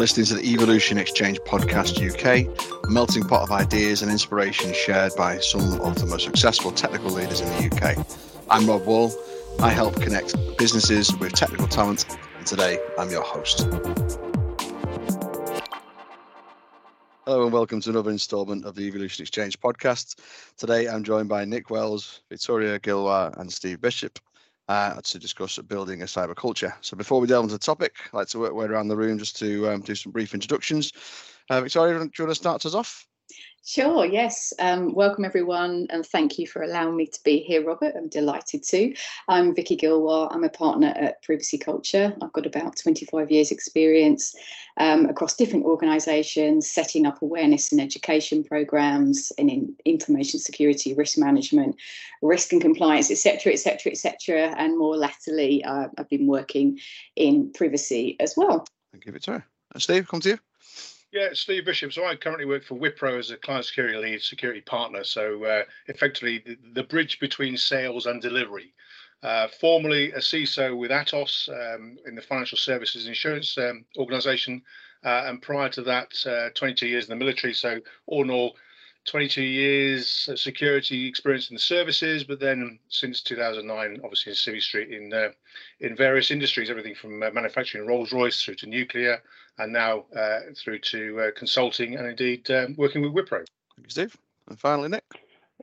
listening to the Evolution Exchange Podcast UK, a melting pot of ideas and inspiration shared by some of the most successful technical leaders in the UK. I'm Rob Wall. I help connect businesses with technical talent, and today I'm your host. Hello and welcome to another instalment of the Evolution Exchange podcast. Today I'm joined by Nick Wells, Victoria Guilloit, and Steve Bishop uh, to discuss building a cyber culture. So before we delve into the topic, I'd like to work way around the room just to um, do some brief introductions. Uh, Victoria, do you want to start us off? Sure, yes. Um, welcome everyone, and thank you for allowing me to be here, Robert. I'm delighted to. I'm Vicky Guilloit. I'm a partner at Privacy Culture. I've got about 25 years' experience um, across different organisations, setting up awareness and education programs, and in information security, risk management, risk and compliance, etc., etc., etc. And more latterly, uh, I've been working in privacy as well. Thank you, Victoria. And Steve, come to you. Yeah, Steve Bishop. So I currently work for Wipro as a client security lead, security partner. So uh, effectively, the, the, bridge between sales and delivery. Uh, formerly a CISO with Atos um, in the financial services insurance um, organization, uh, and prior to that, uh, 22 years in the military. So all in all, 22 years security experience in the services, but then since 2009, obviously in Civvy Street in uh, in various industries, everything from uh, manufacturing Rolls Royce through to nuclear, and now uh, through to uh, consulting and indeed um, working with Wipro. Thank you, Steve. And finally, Nick.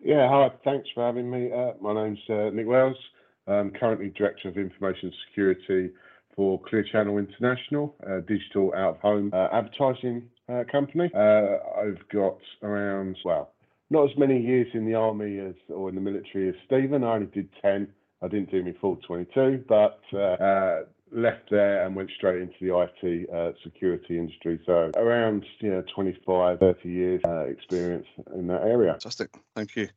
Yeah, hi. Thanks for having me. Uh, my name's uh, Nick Wells. I'm currently Director of Information Security for Clear Channel International, a digital out of home uh, advertising uh, company. Uh, I've got around, well, not as many years in the army as or in the military as Stephen. I only did 10. I didn't do my full 22, but uh, uh, left there and went straight into the IT uh, security industry. So around you know 25, 30 years uh, experience in that area. Fantastic, thank you.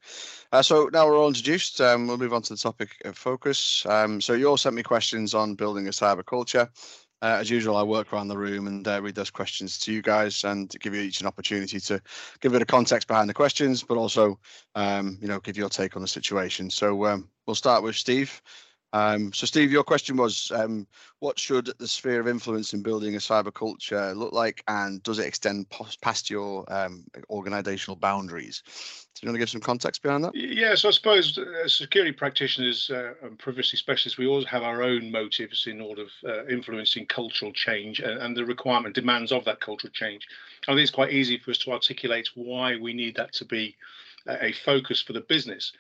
Uh, so now we're all introduced. Um, we'll move on to the topic of focus. Um, so you all sent me questions on building a cyber culture. Uh, as usual, I work around the room and uh, read those questions to you guys and give you each an opportunity to give a bit of context behind the questions, but also, um, you know, give your take on the situation. So um, we'll start with Steve. Um, so, Steve, your question was um, what should the sphere of influence in building a cyber culture look like, and does it extend past your um, organizational boundaries? Do you want to give some context behind that? Yeah, so I suppose uh, as security practitioners uh, and privacy specialists, we always have our own motives in order of uh, influencing cultural change and, and the requirement demands of that cultural change. I think it's quite easy for us to articulate why we need that to be a focus for the business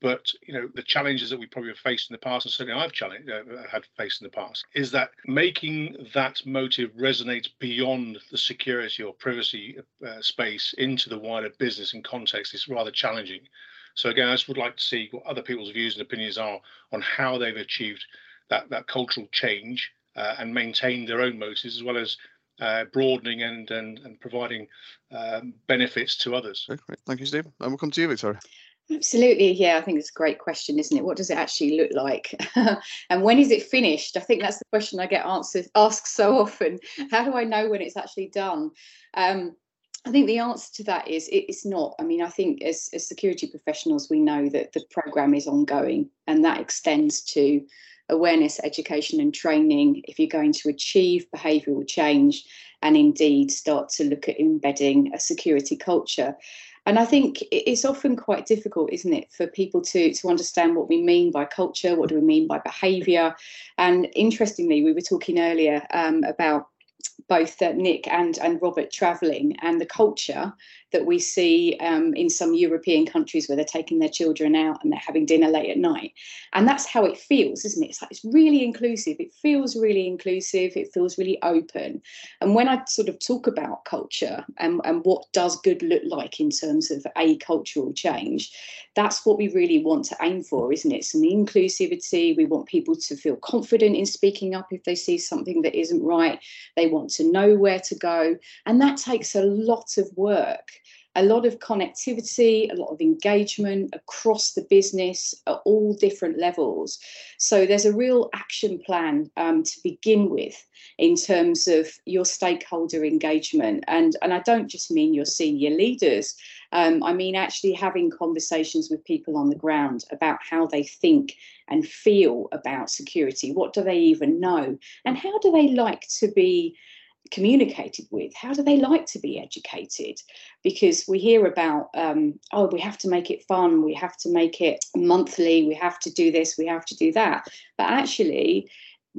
but you know the challenges that we probably have faced in the past, and certainly I've challenged, uh, had faced in the past, is that making that motive resonate beyond the security or privacy uh, space into the wider business and context is rather challenging. So again, I just would like to see what other people's views and opinions are on how they've achieved that that cultural change uh, and maintained their own motives as well as uh, broadening and and, and providing um, benefits to others. Okay, great. Thank you, Steve. And we'll come to you, Victoria. Absolutely. Yeah, I think it's a great question, isn't it? What does it actually look like? and when is it finished? I think that's the question I get answered asked so often. How do I know when it's actually done? Um, I think the answer to that is it's not. I mean, I think as, as security professionals, we know that the program is ongoing and that extends to awareness, education, and training if you're going to achieve behavioural change and indeed start to look at embedding a security culture. And I think it's often quite difficult, isn't it, for people to, to understand what we mean by culture, what do we mean by behaviour. And interestingly, we were talking earlier um, about both uh, Nick and, and Robert travelling and the culture that we see um, in some European countries where they're taking their children out and they're having dinner late at night. And that's how it feels, isn't it? It's like it's really inclusive. It feels really inclusive. It feels really open. And when I sort of talk about culture and, and what does good look like in terms of a cultural change, that's what we really want to aim for, isn't it? Some inclusivity. We want people to feel confident in speaking up if they see something that isn't right. They want to know where to go. And that takes a lot of work a lot of connectivity, a lot of engagement across the business at all different levels. So there's a real action plan um, to begin with in terms of your stakeholder engagement. And, and I don't just mean your senior leaders, um, I mean actually having conversations with people on the ground about how they think and feel about security. What do they even know? And how do they like to be? Communicated with? How do they like to be educated? Because we hear about, um, oh, we have to make it fun, we have to make it monthly, we have to do this, we have to do that. But actually,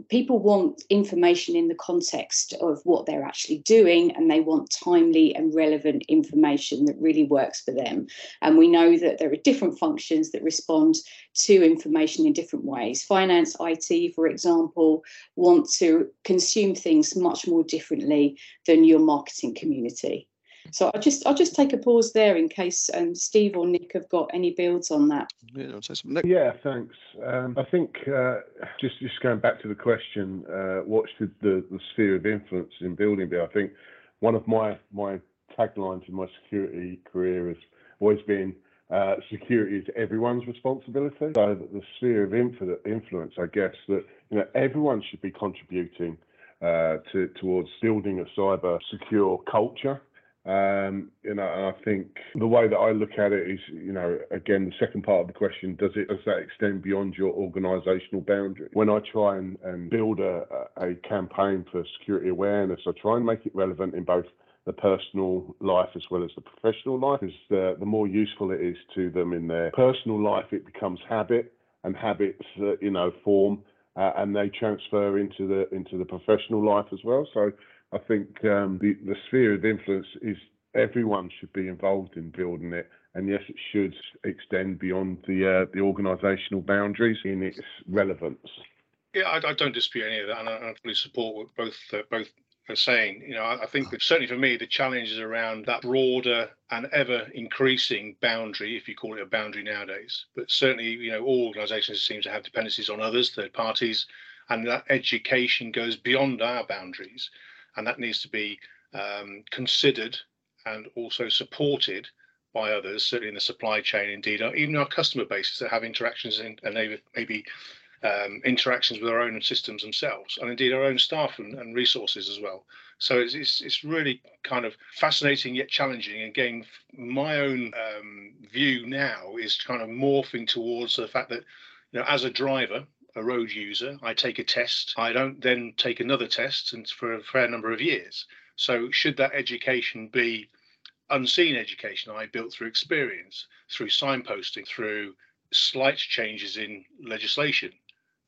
people want information in the context of what they're actually doing and they want timely and relevant information that really works for them. And we know that there are different functions that respond to information in different ways. Finance it for example want to consume things much more differently than your marketing community so I'll just I'll just take a pause there in case um, Steve or Nick have got any builds on that. Yeah, say something, Nick? Yeah, thanks. Um, I think uh, just just going back to the question, uh, what should the, the sphere of influence in building be? I think one of my my taglines in my security career has always been uh, security is everyone's responsibility. So the sphere of influence, I guess, that you know everyone should be contributing uh, to towards building a cyber secure culture. Um, you know, and I think the way that I look at it is, you know, again, the second part of the question, does it does that extend beyond your organisational boundary? When I try and, and build a, a campaign for security awareness, I try and make it relevant in both the personal life as well as the professional life. Because the, the more useful it is to them in their personal life, it becomes habit, and habits, uh, you know, form, uh, and they transfer into the into the professional life as well. So I think um, the, the sphere of influence is everyone should be involved in building it. And yes, it should extend beyond the uh, the organisational boundaries in its relevance. Yeah, I, I, don't dispute any of that, and I, I fully support what both uh, both are saying. You know, I, I think that certainly for me, the challenge is around that broader and ever increasing boundary, if you call it a boundary nowadays. But certainly, you know, all organisations seem to have dependencies on others, third parties, and that education goes beyond our boundaries and that needs to be um, considered and also supported by others, certainly in the supply chain, indeed, even our customer bases that have interactions in, and maybe um, interactions with our own systems themselves, and indeed our own staff and, and resources as well. So it's, it's, it's really kind of fascinating yet challenging. Again, my own um, view now is kind of morphing towards the fact that you know as a driver a road user, I take a test. I don't then take another test and for a fair number of years. So should that education be unseen education I built through experience, through signposting, through slight changes in legislation,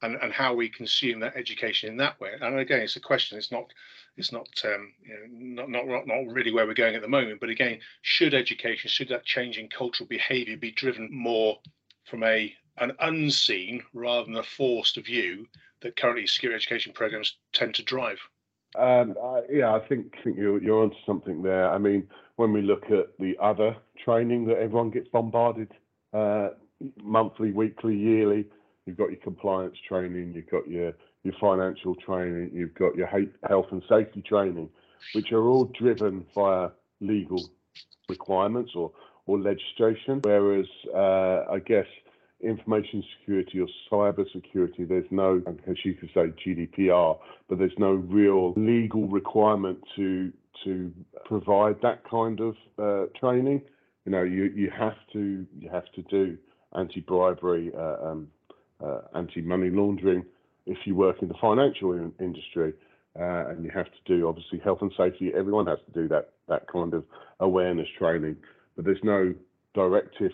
and, and how we consume that education in that way. And again, it's a question. It's not it's not um, you know not, not not really where we're going at the moment. But again, should education, should that change in cultural behaviour be driven more from a an unseen rather than a forced view that currently security education programs tend to drive. Um, yeah, I think, think you're, you're onto something there. I mean, when we look at the other training that everyone gets bombarded uh, monthly, weekly, yearly, you've got your compliance training, you've got your your financial training, you've got your health and safety training, which are all driven via legal requirements or or legislation. Whereas uh, I guess information security or cyber security, there's no, as you could say, GDPR, but there's no real legal requirement to to provide that kind of uh, training. You know, you you have to you have to do anti-bribery, uh, um, uh, anti-money laundering if you work in the financial in- industry, uh, and you have to do obviously health and safety. Everyone has to do that that kind of awareness training, but there's no directive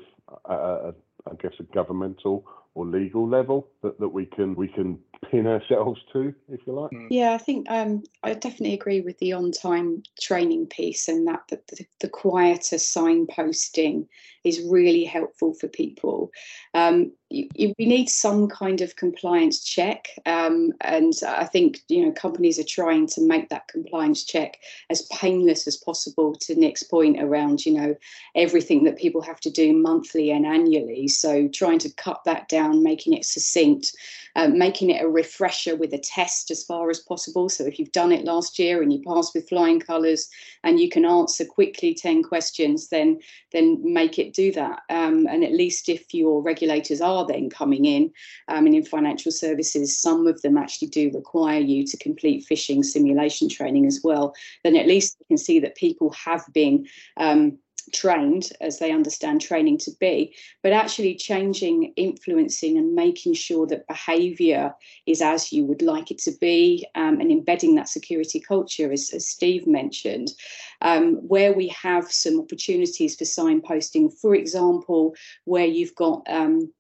uh, uh, I guess, a governmental or legal level that, that we can we can pin ourselves to, if you like. Mm. Yeah, I think um, I definitely agree with the on-time training piece and that the, the, the quieter signposting is really helpful for people. Um, you, you, we need some kind of compliance check, um, and I think you know companies are trying to make that compliance check as painless as possible. To Nick's point around you know everything that people have to do monthly and annually, so trying to cut that down, making it succinct, uh, making it a refresher with a test as far as possible. So if you've done it last year and you passed with flying colours and you can answer quickly ten questions, then then make it do that. Um, and at least if your regulators are then coming in, um, and in financial services, some of them actually do require you to complete phishing simulation training as well, then at least you can see that people have been um, trained as they understand training to be, but actually changing, influencing, and making sure that behaviour is as you would like it to be, um, and embedding that security culture, as, as Steve mentioned, um, where we have some opportunities for signposting, for example, where you've got um,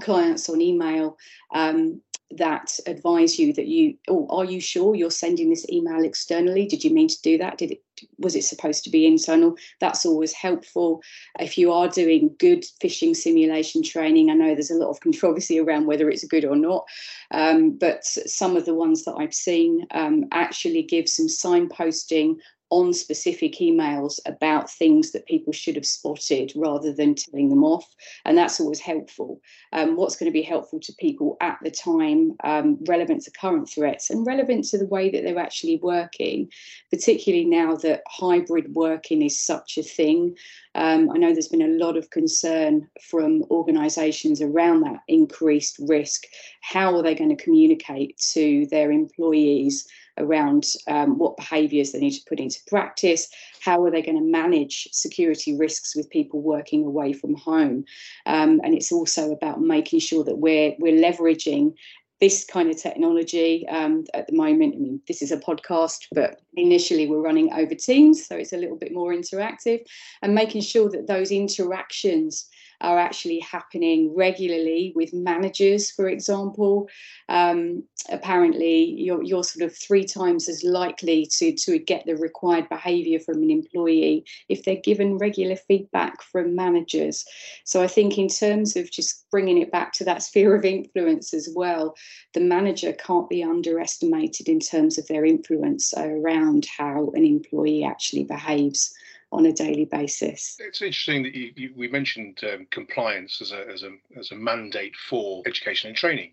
clients on email um, that advise you that you oh are you sure you're sending this email externally? Did you mean to do that? Did it was it supposed to be internal that's always helpful. If you are doing good phishing simulation training i know there's a lot of controversy around whether it's good or not um, but some of the ones that i've seen um, actually give some signposting on specific emails about things that people should have spotted rather than telling them off. And that's always helpful. Um, what's going to be helpful to people at the time, um, relevant to current threats and relevant to the way that they're actually working, particularly now that hybrid working is such a thing. Um, I know there's been a lot of concern from organisations around that increased risk. How are they going to communicate to their employees? Around um, what behaviours they need to put into practice, how are they going to manage security risks with people working away from home, um, and it's also about making sure that we're we're leveraging this kind of technology um, at the moment. I mean, this is a podcast, but initially we're running over Teams, so it's a little bit more interactive, and making sure that those interactions are actually happening regularly with managers, for example. Um, apparently, you're, you're sort of three times as likely to, to get the required behaviour from an employee if they're given regular feedback from managers. So I think, in terms of just bringing it back to that sphere of influence as well, the manager can't be underestimated in terms of their influence around how an employee actually behaves on a daily basis. It's interesting that you, you, we mentioned um, compliance as a, as, a, as a mandate for education and training.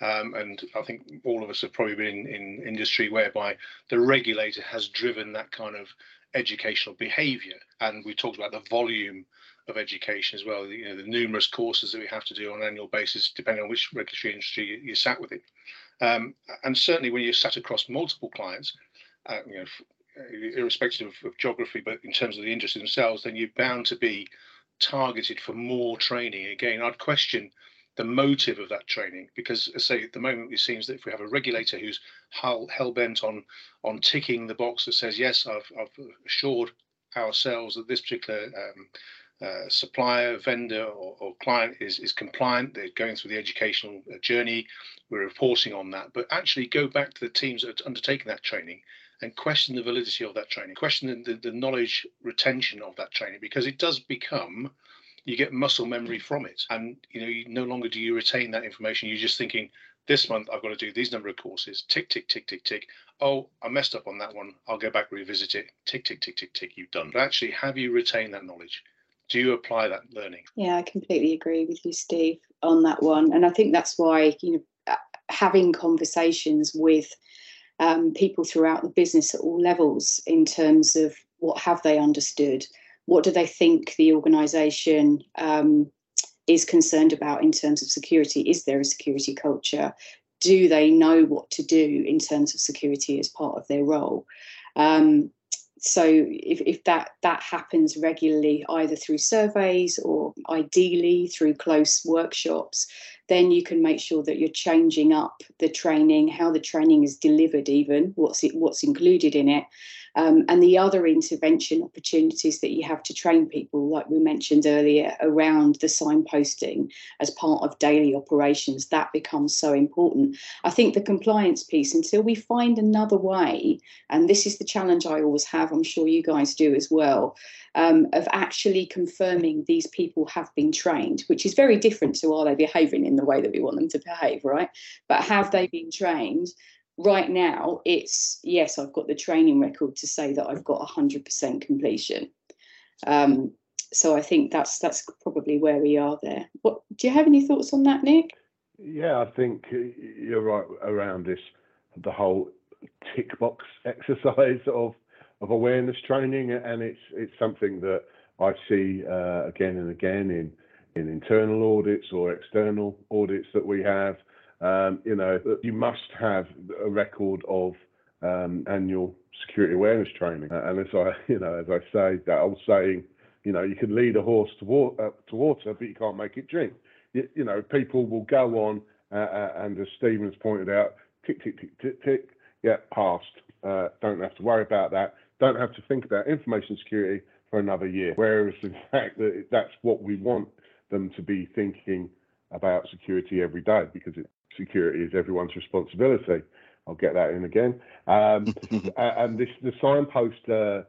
Um, and I think all of us have probably been in, in industry whereby the regulator has driven that kind of educational behaviour. And we talked about the volume of education as well, you know, the numerous courses that we have to do on an annual basis, depending on which regulatory industry you, sat with it. Um, and certainly when you're sat across multiple clients, uh, you know, irrespective of, of, geography, but in terms of the industry themselves, then you're bound to be targeted for more training. Again, I'd question the motive of that training because, as I say, at the moment it seems that if we have a regulator who's hell, bent on on ticking the box that says yes, I've, I've assured ourselves that this particular um, uh, supplier, vendor, or, or, client is, is compliant. They're going through the educational uh, journey. We're reporting on that. But actually, go back to the teams that are undertaking that training and question the validity of that training, question the, the knowledge retention of that training, because it does become you get muscle memory from it, and you know you, no longer do you retain that information. You're just thinking this month I've got to do these number of courses. Tick tick tick tick tick. Oh, I messed up on that one. I'll go back revisit it. Tick tick tick tick tick. You've done. But actually, have you retained that knowledge? Do you apply that learning? Yeah, I completely agree with you, Steve, on that one. And I think that's why you know having conversations with um, people throughout the business at all levels in terms of what have they understood, what do they think the organisation um, is concerned about in terms of security? Is there a security culture? Do they know what to do in terms of security as part of their role? Um, so if, if that that happens regularly either through surveys or ideally through close workshops then you can make sure that you're changing up the training, how the training is delivered, even what's it, what's included in it, um, and the other intervention opportunities that you have to train people, like we mentioned earlier, around the signposting as part of daily operations. That becomes so important. I think the compliance piece, until we find another way, and this is the challenge I always have. I'm sure you guys do as well um, of actually confirming these people have been trained, which is very different to are they behaving in the way that we want them to behave, right? But have they been trained? Right now, it's yes, I've got the training record to say that I've got 100% completion. Um, so I think that's that's probably where we are there. What do you have any thoughts on that, Nick? Yeah, I think you're right around this the whole tick box exercise of of awareness training, and it's it's something that I see uh, again and again in in internal audits or external audits that we have. Um, you know, you must have a record of um, annual security awareness training, uh, and as I you know as I say that old saying, You know, you can lead a horse to water, uh, to water but you can't make it drink. You, you know, people will go on, uh, uh, and as Stephen's pointed out, tick, tick, tick, tick, tick, yeah, passed. Uh, don't have to worry about that. Don't have to think about information security for another year. Whereas, in fact, that that's what we want them to be thinking about security every day because it, security is everyone's responsibility. I'll get that in again. Um, and this the signpost uh,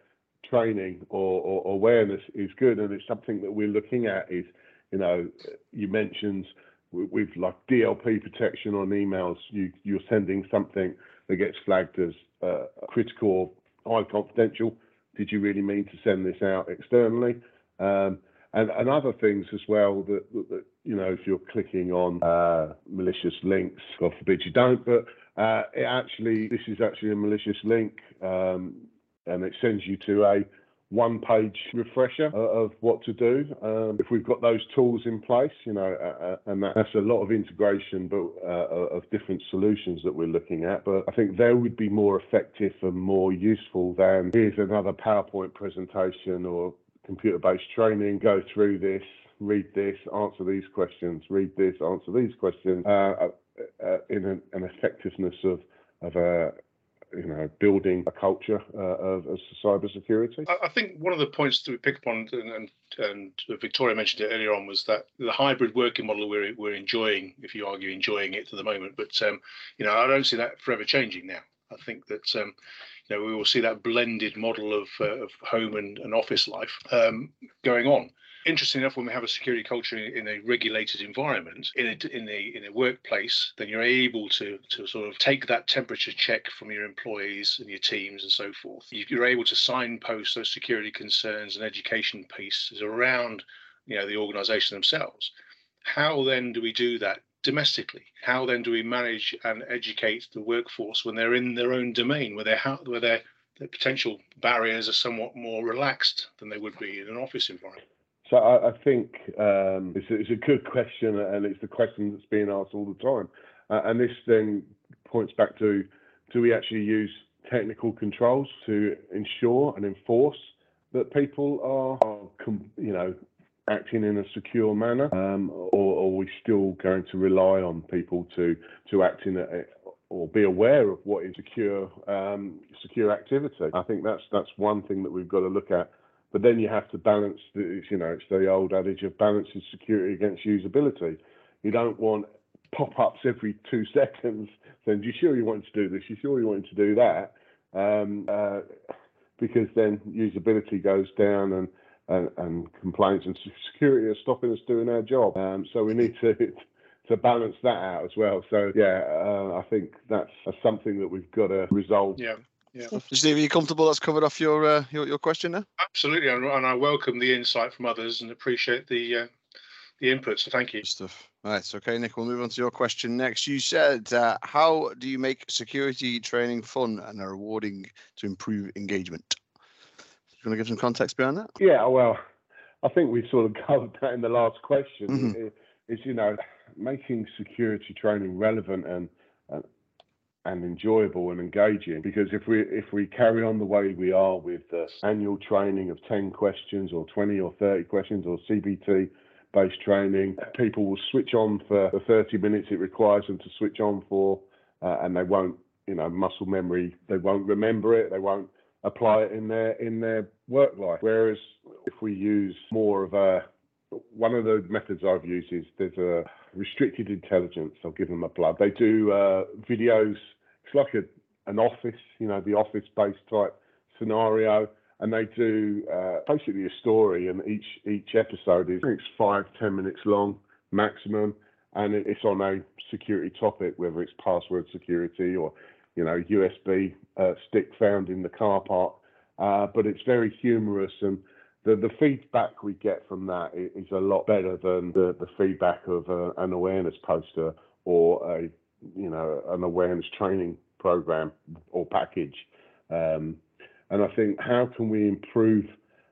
training or, or, awareness is good, and it's something that we're looking at. Is you know, you mentioned with like DLP protection on emails, you you're sending something that gets flagged as uh, critical or high confidential. Did you really mean to send this out externally? Um, and, and other things as well that, that, you know if you're clicking on uh, malicious links, God forbid you don't, but uh, it actually this is actually a malicious link, um, and it sends you to a one page refresher of what to do. Um, if we've got those tools in place, you know, uh and that's a lot of integration but uh, of different solutions that we're looking at. But I think they would be more effective and more useful than here's another PowerPoint presentation or computer based training, go through this, read this, answer these questions, read this, answer these questions, uh, uh, uh in an, an, effectiveness of, of a you know, building a culture uh, of, of cybersecurity. I think one of the points that we pick up on, and, and, and, Victoria mentioned it earlier on, was that the hybrid working model we're, we're enjoying, if you argue enjoying it to the moment, but um, you know, I don't see that forever changing now. I think that um, you know we will see that blended model of, uh, of home and, and office life um, going on interesting enough, when we have a security culture in a regulated environment, in a in a in a workplace, then you're able to to sort of take that temperature check from your employees and your teams and so forth. You're able to signpost those security concerns and education pieces around you know the organisation themselves. How then do we do that domestically? How then do we manage and educate the workforce when they're in their own domain, where they're where their the potential barriers are somewhat more relaxed than they would be in an office environment? So I, I think um, it's, a, it's, a, good question, and it's the question that's being asked all the time. Uh, and this then points back to: Do we actually use technical controls to ensure and enforce that people are, are you know, acting in a secure manner, um, or, are we still going to rely on people to to act in a, or be aware of what is secure um, secure activity? I think that's that's one thing that we've got to look at. But then you have to balance, the, you know, it's the old adage of balancing security against usability. You don't want pop-ups every two seconds saying, "You sure you want to do this? You sure you want to do that?" Um, uh, because then usability goes down and, and, and complaints and security are stopping us doing our job. Um, so we need to to balance that out as well. So yeah, uh, I think that's, that's something that we've got to resolve. Yeah. Yeah. Steve, are you comfortable that's covered off your, uh, your your question now? Absolutely, and, I welcome the insight from others and appreciate the uh, the input. So thank you. Stuff. Right. Okay, Nick. We'll move on to your question next. You said, uh, how do you make security training fun and rewarding to improve engagement? You want to give some context behind that? Yeah. Well, I think we've sort of covered that in the last question. Mm-hmm. It, it's you know making security training relevant and and enjoyable and engaging because if we if we carry on the way we are with the annual training of 10 questions or 20 or 30 questions or CBT based training people will switch on for the 30 minutes it requires them to switch on for uh, and they won't you know muscle memory they won't remember it they won't apply it in their in their work life whereas if we use more of a one of the methods I've used is there's a restricted intelligence. I'll give them a plug. They do uh, videos. It's like a, an office, you know, the office-based type scenario, and they do uh, basically a story. And each each episode is it's five ten minutes long maximum, and it's on a security topic, whether it's password security or you know USB uh, stick found in the car park. Uh, but it's very humorous and the, the feedback we get from that is a lot better than the, the feedback of a, an awareness poster or a you know an awareness training program or package. Um, and I think how can we improve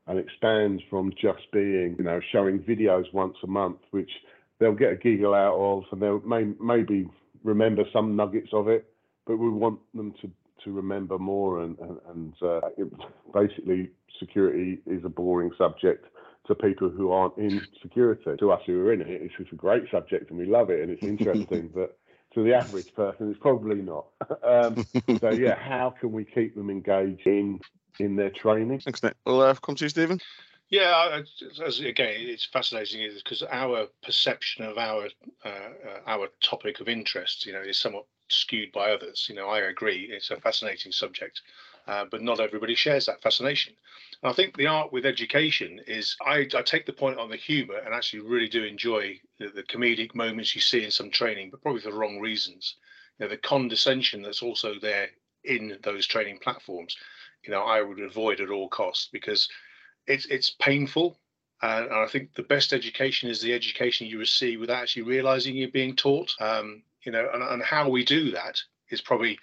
and expand from just being you know showing videos once a month, which they'll get a giggle out of, and they'll may, maybe remember some nuggets of it, but we want them to to remember more and and, and uh, it, basically security is a boring subject to people who aren't in security. To us who are in it, it's just a great subject and we love it and it's interesting, but to the average person, it's probably not. um, so yeah, how can we keep them engaged in in their training? Thanks, Nick. Well, uh, come to you, Stephen. Yeah, as, again, it's fascinating because our perception of our uh, uh, our topic of interest, you know, is somewhat skewed by others. You know, I agree, it's a fascinating subject, uh, but not everybody shares that fascination. And I think the art with education is I, I take the point on the humour and actually really do enjoy the, the, comedic moments you see in some training, but probably for the wrong reasons. You know, the condescension that's also there in those training platforms, you know, I would avoid at all costs because it's it's painful. and I think the best education is the education you receive without actually realizing you're being taught. Um, you know, and, and how we do that is probably,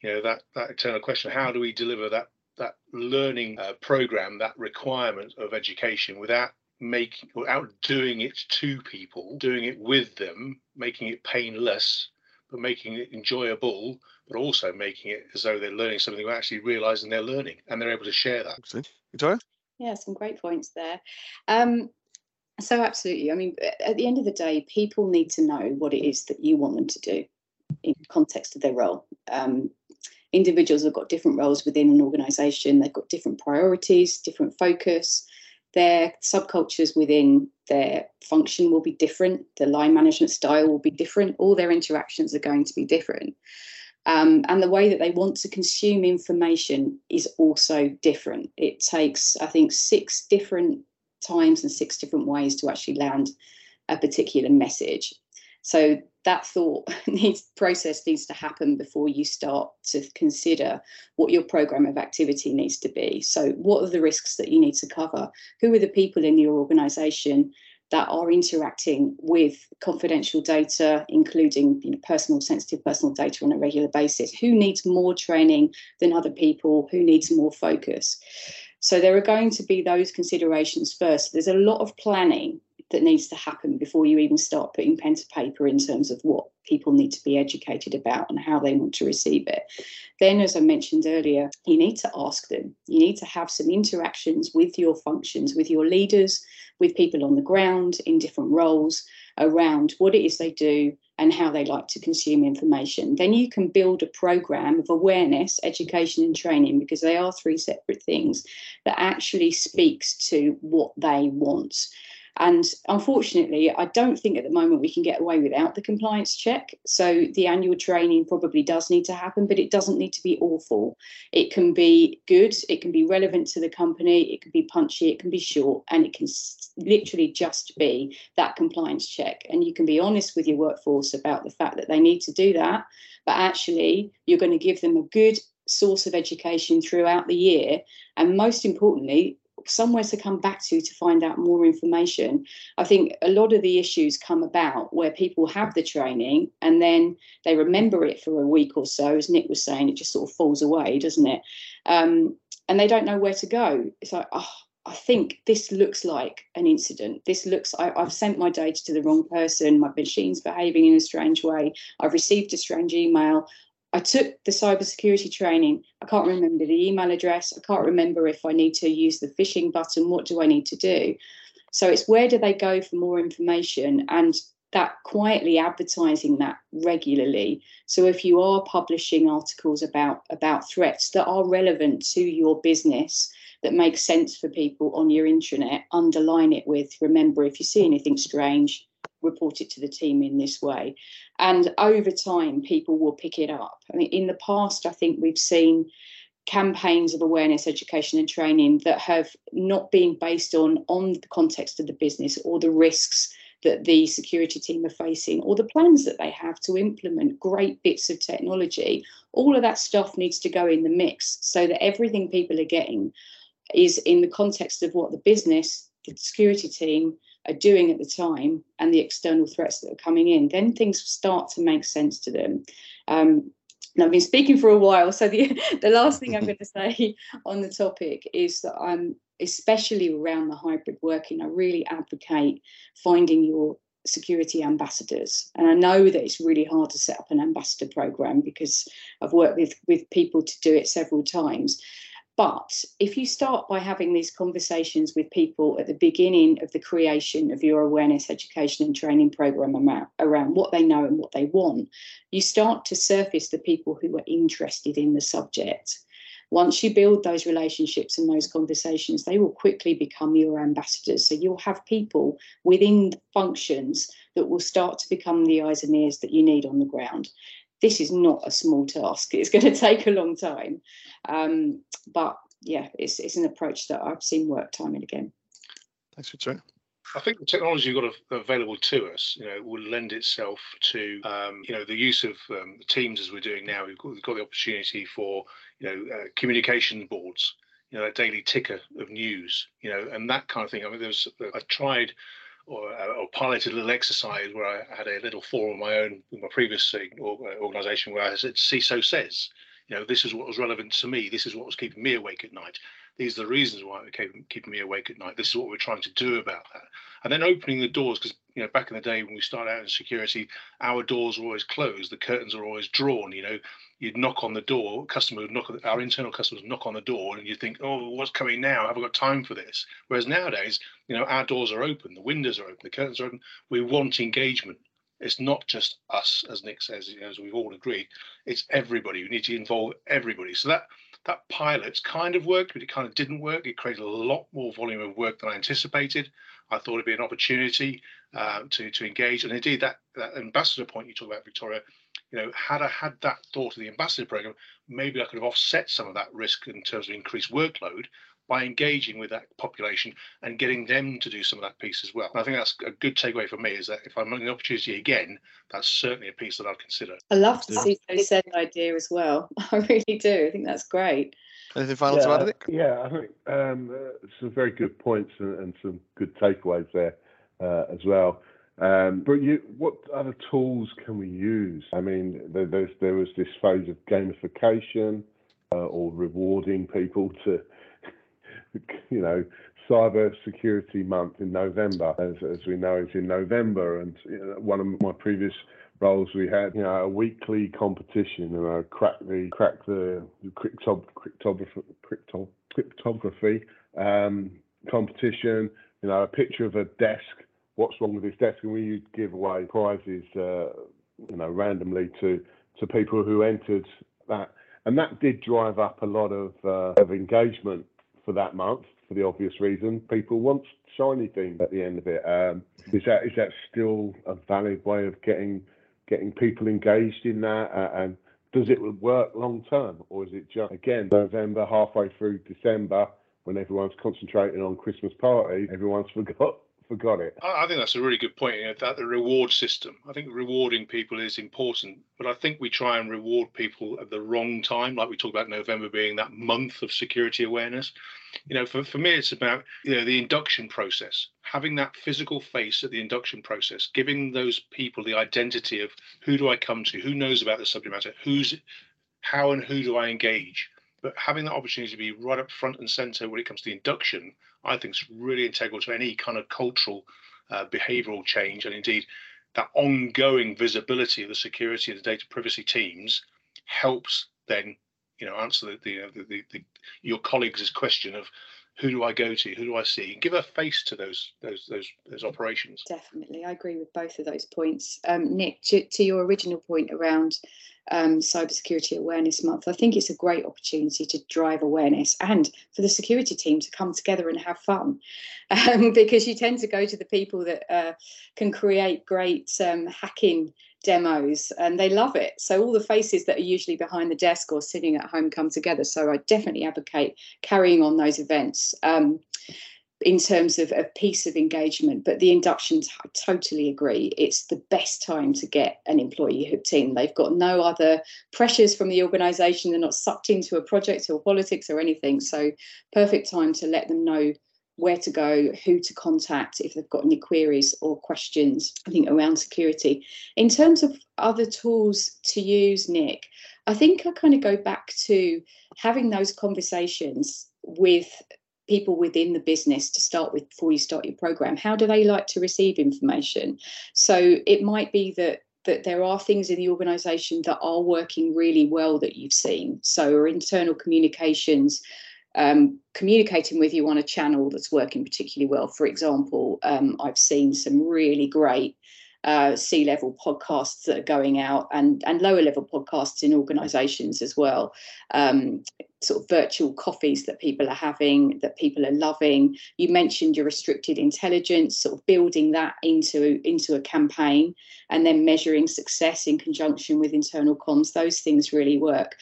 you know, that that eternal question: How do we deliver that that learning uh, program, that requirement of education, without making without doing it to people, doing it with them, making it painless, but making it enjoyable, but also making it as though they're learning something, but actually realizing they're learning and they're able to share that. Victoria? Yeah, some great points there. Um, so absolutely. I mean, at the end of the day, people need to know what it is that you want them to do in context of their role. Um, individuals have got different roles within an organization. They've got different priorities, different focus. Their subcultures within their function will be different. Their line management style will be different. All their interactions are going to be different. Um, and the way that they want to consume information is also different. It takes, I think, six different times and six different ways to actually land a particular message. So that thought needs process needs to happen before you start to consider what your program of activity needs to be. So what are the risks that you need to cover? Who are the people in your organization that are interacting with confidential data, including you know, personal, sensitive personal data on a regular basis. Who needs more training than other people? Who needs more focus? So there are going to be those considerations first. There's a lot of planning that needs to happen before you even start putting pen to paper in terms of what people need to be educated about and how they want to receive it. Then, as I mentioned earlier, you need to ask them. You need to have some interactions with your functions, with your leaders, with people on the ground in different roles around what it is they do and how they like to consume information. Then you can build a program of awareness, education, and training because they are three separate things that actually speaks to what they want. And unfortunately, I don't think at the moment we can get away without the compliance check. So the annual training probably does need to happen, but it doesn't need to be awful. It can be good, it can be relevant to the company, it can be punchy, it can be short, and it can literally just be that compliance check. And you can be honest with your workforce about the fact that they need to do that, but actually, you're going to give them a good source of education throughout the year. And most importantly, somewhere to come back to to find out more information. I think a lot of the issues come about where people have the training and then they remember it for a week or so, as Nick was saying, it just sort of falls away, doesn't it? Um, and they don't know where to go. It's like, oh, I think this looks like an incident. This looks, I, have sent my data to the wrong person. My machine's behaving in a strange way. I've received a strange email. I took the cybersecurity training. I can't remember the email address. I can't remember if I need to use the phishing button. What do I need to do? So it's where do they go for more information and that quietly advertising that regularly. So if you are publishing articles about about threats that are relevant to your business that make sense for people on your intranet, underline it with remember if you see anything strange, report it to the team in this way. And over time, people will pick it up. I mean, in the past, I think we've seen campaigns of awareness education and training that have not been based on on the context of the business or the risks that the security team are facing or the plans that they have to implement great bits of technology all of that stuff needs to go in the mix so that everything people are getting is in the context of what the business the security team are doing at the time and the external threats that are coming in, then things start to make sense to them. Um, and I've been speaking for a while, so the the last thing I'm going to say on the topic is that I'm especially around the hybrid working. I really advocate finding your security ambassadors, and I know that it's really hard to set up an ambassador program because I've worked with with people to do it several times But if you start by having these conversations with people at the beginning of the creation of your awareness education and training program around what they know and what they want, you start to surface the people who are interested in the subject. Once you build those relationships and those conversations, they will quickly become your ambassadors. So you'll have people within functions that will start to become the eyes and ears that you need on the ground this is not a small task. It's going to take a long time, um, but yeah, it's it's an approach that I've seen work time and again. Thanks, Victoria. I think the technology we've got available to us, you know, will lend itself to, um, you know, the use of um, Teams as we're doing now. We've got, we've got the opportunity for, you know, uh, communication boards, you know, a daily ticker of news, you know, and that kind of thing. I mean, there's, I tried or, uh, or, piloted a little exercise where I had a little forum of my own with my previous uh, organisation where I said, CISO says, you know, this is what was relevant to me. This is what was keeping me awake at night. These are the reasons why it keeping, keeping me awake at night. This is what we're trying to do about that. And then opening the doors, because you know, back in the day when we started out in security, our doors were always closed, the curtains are always drawn. You know, you'd knock on the door, customer would knock, our internal customers knock on the door, and you think, oh, what's coming now? Have I got time for this? Whereas nowadays, you know, our doors are open, the windows are open, the curtains are open. We want engagement. It's not just us, as Nick says, as we've all agreed. It's everybody. We need to involve everybody. So that that pilot kind of worked, but it kind of didn't work. It created a lot more volume of work than I anticipated. I thought it'd be an opportunity uh, to to engage, and indeed that that ambassador point you talk about, Victoria. You know, had I had that thought of the ambassador program, maybe I could have offset some of that risk in terms of increased workload by engaging with that population and getting them to do some of that piece as well. And I think that's a good takeaway for me is that if I'm getting the opportunity again, that's certainly a piece that I'd consider. I love to see you said idea as well. I really do. I think that's great. Anything final yeah, to add, Nick? Yeah, I think um, uh, some very good points and, and some good takeaways there uh, as well. Um, but you, what other tools can we use? I mean, there, there was this phase of gamification uh, or rewarding people to you know, Cyber Security Month in November, as, as we know, is in November. And you know, one of my previous roles, we had you know a weekly competition, and I crack the crack the cryptob, cryptography, crypto, cryptography um, competition. You know, a picture of a desk. What's wrong with this desk? And we give away prizes, uh, you know, randomly to to people who entered that and that did drive up a lot of, uh, of engagement for that month for the obvious reason. People want shiny things at the end of it. Um, is that is that still a valid way of getting getting people engaged in that? Uh, and does it work long term, or is it just again November halfway through December when everyone's concentrating on Christmas party, everyone's forgot forgot it. I think that's a really good point. You know, that the reward system. I think rewarding people is important, but I think we try and reward people at the wrong time. Like we talk about November being that month of security awareness. You know, for, for me, it's about you know the induction process, having that physical face at the induction process, giving those people the identity of who do I come to, who knows about the subject matter, who's how and who do I engage but having that opportunity to be right up front and center when it comes to the induction, I think is really integral to any kind of cultural uh, behavioral change. And indeed, that ongoing visibility of the security and the data privacy teams helps then, you know, answer the, the, the, the, the your colleagues' question of who do I go to? Who do I see? Give a face to those those those those operations. Definitely, I agree with both of those points. Um, Nick, to, to, your original point around um, Cybersecurity Awareness Month, I think it's a great opportunity to drive awareness and for the security team to come together and have fun, um, because you tend to go to the people that uh, can create great um, hacking demos and they love it. So all the faces that are usually behind the desk or sitting at home come together. So I definitely advocate carrying on those events. Um, in terms of a piece of engagement, but the inductions, I totally agree. It's the best time to get an employee hooked in. They've got no other pressures from the organisation. They're not sucked into a project or politics or anything. So, perfect time to let them know where to go, who to contact if they've got any queries or questions, I think, around security. In terms of other tools to use, Nick, I think I kind of go back to having those conversations with people within the business to start with before you start your program. How do they like to receive information? So it might be that that there are things in the organization that are working really well that you've seen. So, or internal communications um, communicating with you on a channel that's working particularly well. For example, um, I've seen some really great uh, C-level podcasts that are going out and, and lower level podcasts in organizations as well. Um, sort of virtual coffees that people are having, that people are loving. You mentioned your restricted intelligence, sort of building that into, into a campaign and then measuring success in conjunction with internal comms. Those things really work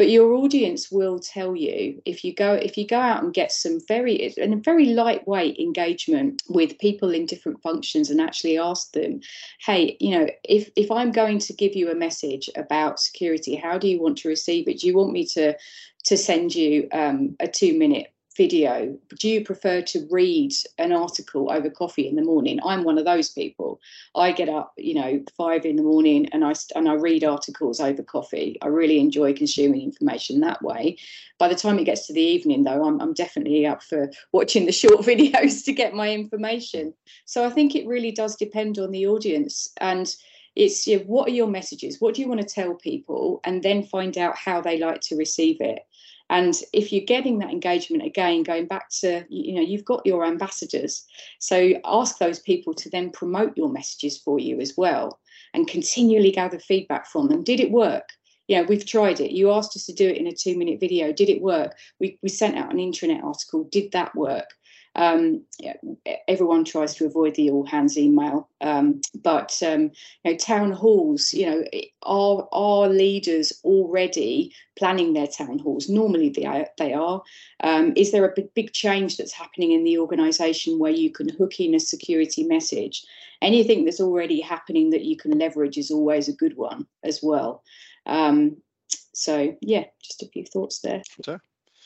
but your audience will tell you if you go if you go out and get some very and a very lightweight engagement with people in different functions and actually ask them hey you know if if i'm going to give you a message about security how do you want to receive it? Do you want me to to send you um, a two minute video do you prefer to read an article over coffee in the morning? I'm one of those people. I get up you know five in the morning and i and i read articles over coffee. I really enjoy consuming information that way. By the time it gets to the evening though i'm, I'm definitely up for watching the short videos to get my information. So i think it really does depend on the audience. And it's what are your messages? What do you want to tell people? And then find out how they like to receive it and if you're getting that engagement again, going back to, you know, you've got your ambassadors. So ask those people to then promote your messages for you as well and continually gather feedback from them. Did it work? Yeah, we've tried it. You asked us to do it in a two minute video. Did it work? We, we sent out an intranet article. Did that work? Um, everyone tries to avoid the all hands email, um, but um, you know, town halls, you know, are are leaders already planning their town halls? Normally they are. They are. Um, is there a big, change that's happening in the organisation where you can hook in a security message? Anything that's already happening that you can leverage is always a good one as well. Um, so yeah, just a few thoughts there.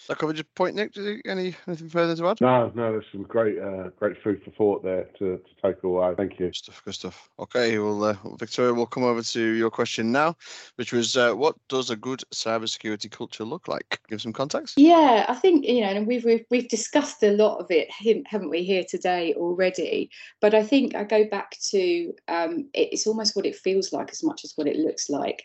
That covered your point, Nick. Did you, any anything further to add? No, no. There's some great, uh, great food for thought there to, to take away. Thank you. Good stuff. Good stuff. Okay, well, uh, Victoria, we'll come over to your question now, which was, uh, what does a good cybersecurity culture look like? Give some context. Yeah, I think you know, and we've we've, we've discussed a lot of it, haven't we, here today already? But I think I go back to um, it's almost what it feels like as much as what it looks like.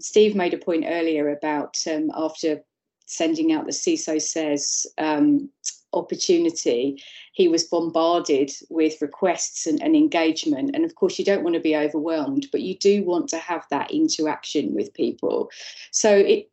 Steve made a point earlier about um, after sending out the CISO says um, opportunity, he was bombarded with requests and, and, engagement. And of course, you don't want to be overwhelmed, but you do want to have that interaction with people. So it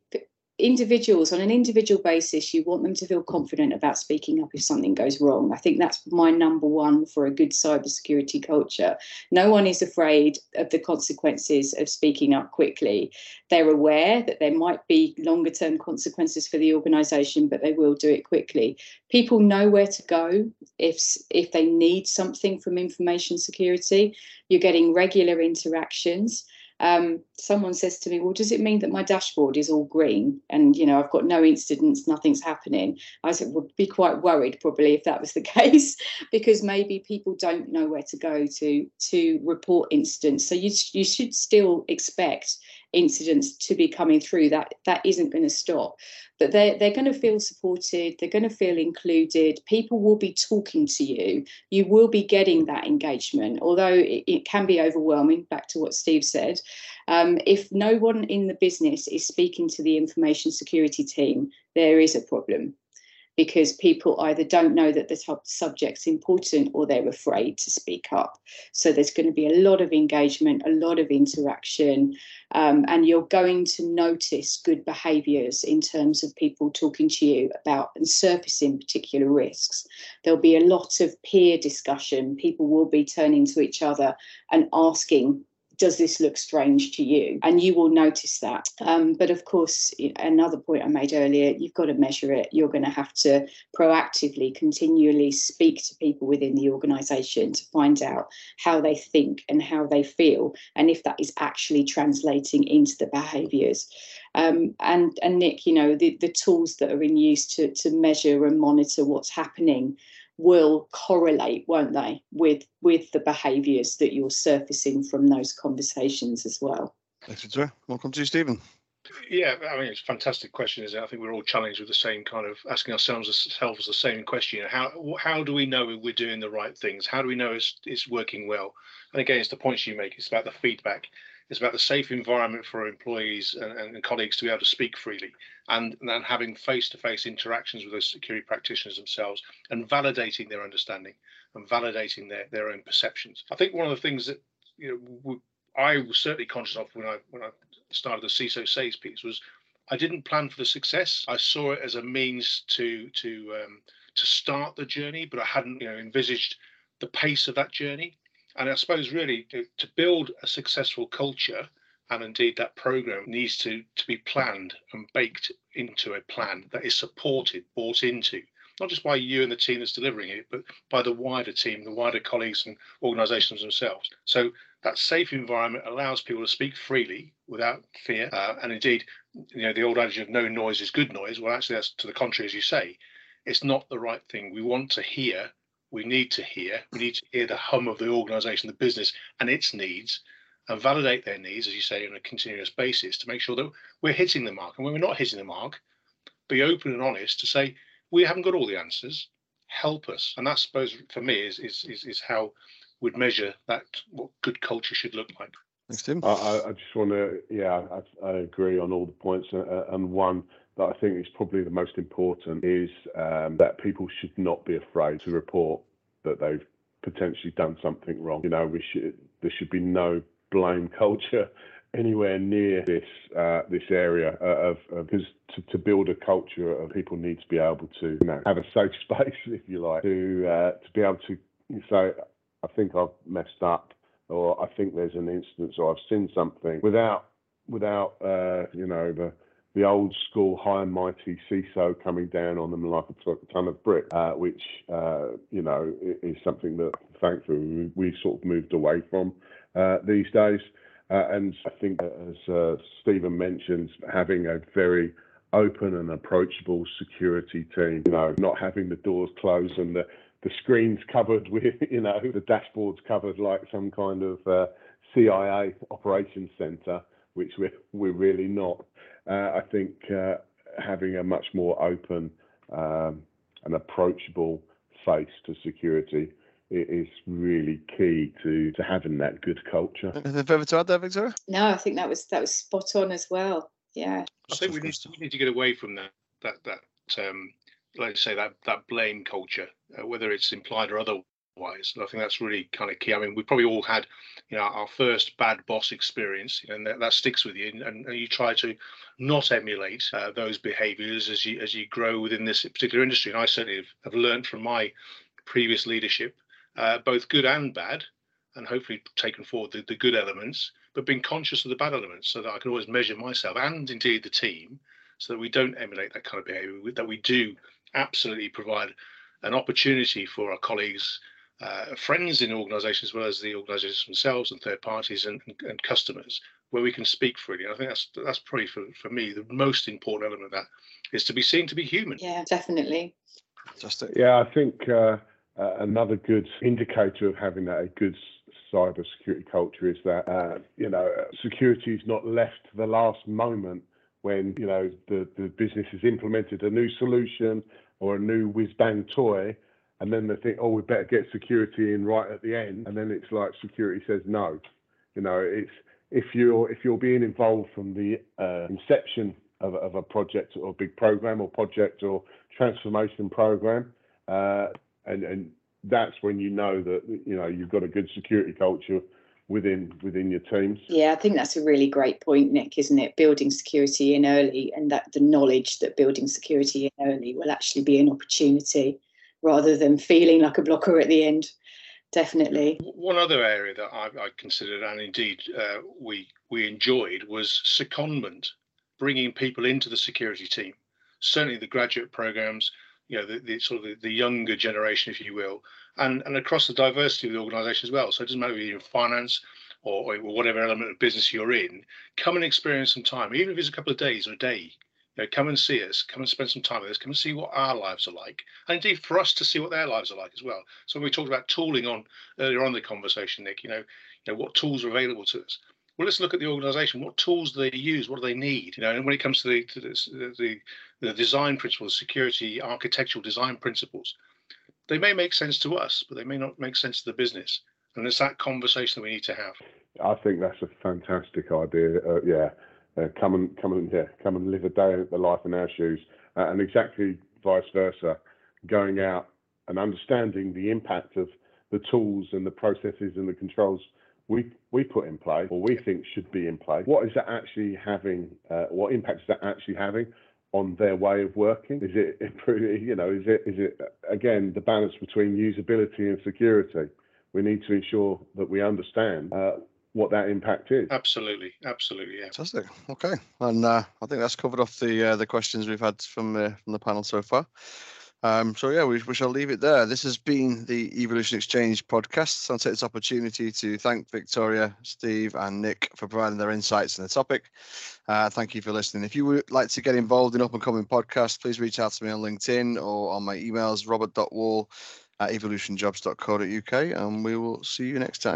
individuals on an individual basis you want them to feel confident about speaking up if something goes wrong. I think that's my number one for a good cybersecurity culture. No one is afraid of the consequences of speaking up quickly. They're aware that there might be longer term consequences for the organization but they will do it quickly. People know where to go if if they need something from information security. You're getting regular interactions um, someone says to me, "Well, does it mean that my dashboard is all green and you know I've got no incidents, nothing's happening?" I said, "Would be quite worried probably if that was the case, because maybe people don't know where to go to to report incidents. So you you should still expect incidents to be coming through. That that isn't going to stop but they're, they're going to feel supported, they're going to feel included, people will be talking to you, you will be getting that engagement, although it, it can be overwhelming, back to what Steve said. Um, if no one in the business is speaking to the information security team, there is a problem because people either don't know that the subject's important or they're afraid to speak up. So there's going to be a lot of engagement, a lot of interaction, um, and you're going to notice good behaviours in terms of people talking to you about and surfacing particular risks. There'll be a lot of peer discussion. People will be turning to each other and asking does this look strange to you? And you will notice that. Um, but of course, another point I made earlier, you've got to measure it. You're going to have to proactively, continually speak to people within the organisation to find out how they think and how they feel, and if that is actually translating into the behaviours. Um, and and Nick, you know, the, the tools that are in use to to measure and monitor what's happening will correlate, won't they, with with the behaviours that you're surfacing from those conversations as well. Thanks, Victoria. Welcome to you, Stephen. Yeah, I mean it's a fantastic question, isn't it? I think we're all challenged with the same kind of asking ourselves ourselves the same question. How how do we know we're doing the right things? How do we know it's it's working well? And again, it's the points you make. It's about the feedback. It's about the safe environment for employees and, and colleagues to be able to speak freely and, and having face to face interactions with those security practitioners themselves and validating their understanding and validating their, their own perceptions. I think one of the things that you know I was certainly conscious of when I when I started the CISO SAYS piece was I didn't plan for the success. I saw it as a means to to um, to start the journey, but I hadn't you know envisaged the pace of that journey. And I suppose really to, to build a successful culture, and indeed that program needs to to be planned and baked into a plan that is supported, bought into, not just by you and the team that's delivering it, but by the wider team, the wider colleagues and organisations themselves. So that safe environment allows people to speak freely without fear. Uh, and indeed, you know, the old adage of no noise is good noise. Well, actually, that's to the contrary, as you say. It's not the right thing. We want to hear we need to hear. We need to hear the hum of the organisation, the business, and its needs, and validate their needs, as you say, on a continuous basis to make sure that we're hitting the mark. And when we're not hitting the mark, be open and honest to say we haven't got all the answers. Help us, and that, I suppose, for me, is is is, is how we'd measure that what good culture should look like. Thanks, Tim. I, I just want to, yeah, I, I, agree on all the points, uh, and one that I think is probably the most important is um, that people should not be afraid to report that they've potentially done something wrong. You know, we should there should be no blame culture anywhere near this uh, this area of because to, to build a culture of people need to be able to you know have a safe space if you like to uh, to be able to say I think I've messed up or I think there's an instance or I've seen something without without uh, you know the the old school high and mighty CISO coming down on them like a ton of brick, uh, which uh, you know is something that thankfully we've sort of moved away from uh, these days. Uh, and I think, as uh, Stephen mentioned, having a very open and approachable security team, you know, not having the doors closed and the, the screens covered with, you know, the dashboards covered like some kind of uh, CIA operations center, which we're, we're really not. Uh, I think uh, having a much more open um, and approachable face to security is really key to to having that good culture. Anything further to add there, Victoria? No, I think that was that was spot on as well. Yeah. I think we need, we need to get away from that that that um, let's say that that blame culture, uh, whether it's implied or otherwise wise. And I think that's really kind of key. I mean, we probably all had, you know, our first bad boss experience, and that, that sticks with you, and, and, you try to not emulate uh, those behaviours as you as you grow within this particular industry. And I certainly have, have learned from my previous leadership, uh, both good and bad, and hopefully taken forward the, the good elements, but being conscious of the bad elements, so that I can always measure myself and indeed the team, so that we don't emulate that kind of behaviour. That we do absolutely provide an opportunity for our colleagues uh, friends in organisations as well as the organisations themselves and third parties and, and, customers where we can speak freely. I think that's that's probably for, for me the most important element of that is to be seen to be human. Yeah, definitely. Fantastic. Yeah, I think uh, uh, another good indicator of having that a good cyber security culture is that uh, you know security is not left to the last moment when you know the, the business has implemented a new solution or a new whiz bang toy and then they think, oh, we better get security in right at the end, and then it's like security says no. You know, it's if you're if you're being involved from the uh, inception of, of a project or a big program or project or transformation program, uh, and and that's when you know that you know you've got a good security culture within within your teams. Yeah, I think that's a really great point, Nick, isn't it? Building security in early and that the knowledge that building security in early will actually be an opportunity rather than feeling like a blocker at the end. Definitely. One other area that I, I considered, and indeed uh, we we enjoyed, was secondment, bringing people into the security team. Certainly, the graduate programs, you know, the, the sort of the, the, younger generation, if you will, and and across the diversity of the organisation as well. So it doesn't matter if you're in finance or, or whatever element of business you're in, come and experience some time, even if it's a couple of days or a day know, come and see us, come and spend some time with us, come and see what our lives are like, and indeed for us to see what their lives are like as well. So when we talked about tooling on earlier on the conversation, Nick. You know, you know what tools are available to us. Well, let's look at the organisation. What tools do they use? What do they need? You know, and when it comes to the to the, the, the design principles, security, architectural design principles, they may make sense to us, but they may not make sense to the business. And it's that conversation that we need to have. I think that's a fantastic idea. Uh, yeah, uh, come and come and yeah, come and live a day the life in our shoes, uh, and exactly vice versa, going out and understanding the impact of the tools and the processes and the controls we we put in place or we think should be in place. What is that actually having? Uh, what impact is that actually having on their way of working? Is it? You know, is it is it again the balance between usability and security? We need to ensure that we understand uh, what that impact is. Absolutely, absolutely, yeah. Fantastic. Okay, and uh, I think that's covered off the uh, the questions we've had from uh, from the panel so far. Um, so yeah, we, we shall leave it there. This has been the Evolution Exchange podcast. I'll take this opportunity to thank Victoria, Steve, and Nick for providing their insights on the topic. Uh, thank you for listening. If you would like to get involved in up and coming podcasts, please reach out to me on LinkedIn or on my emails, robert.wall at evolutionjobs.co.uk, and we will see you next time.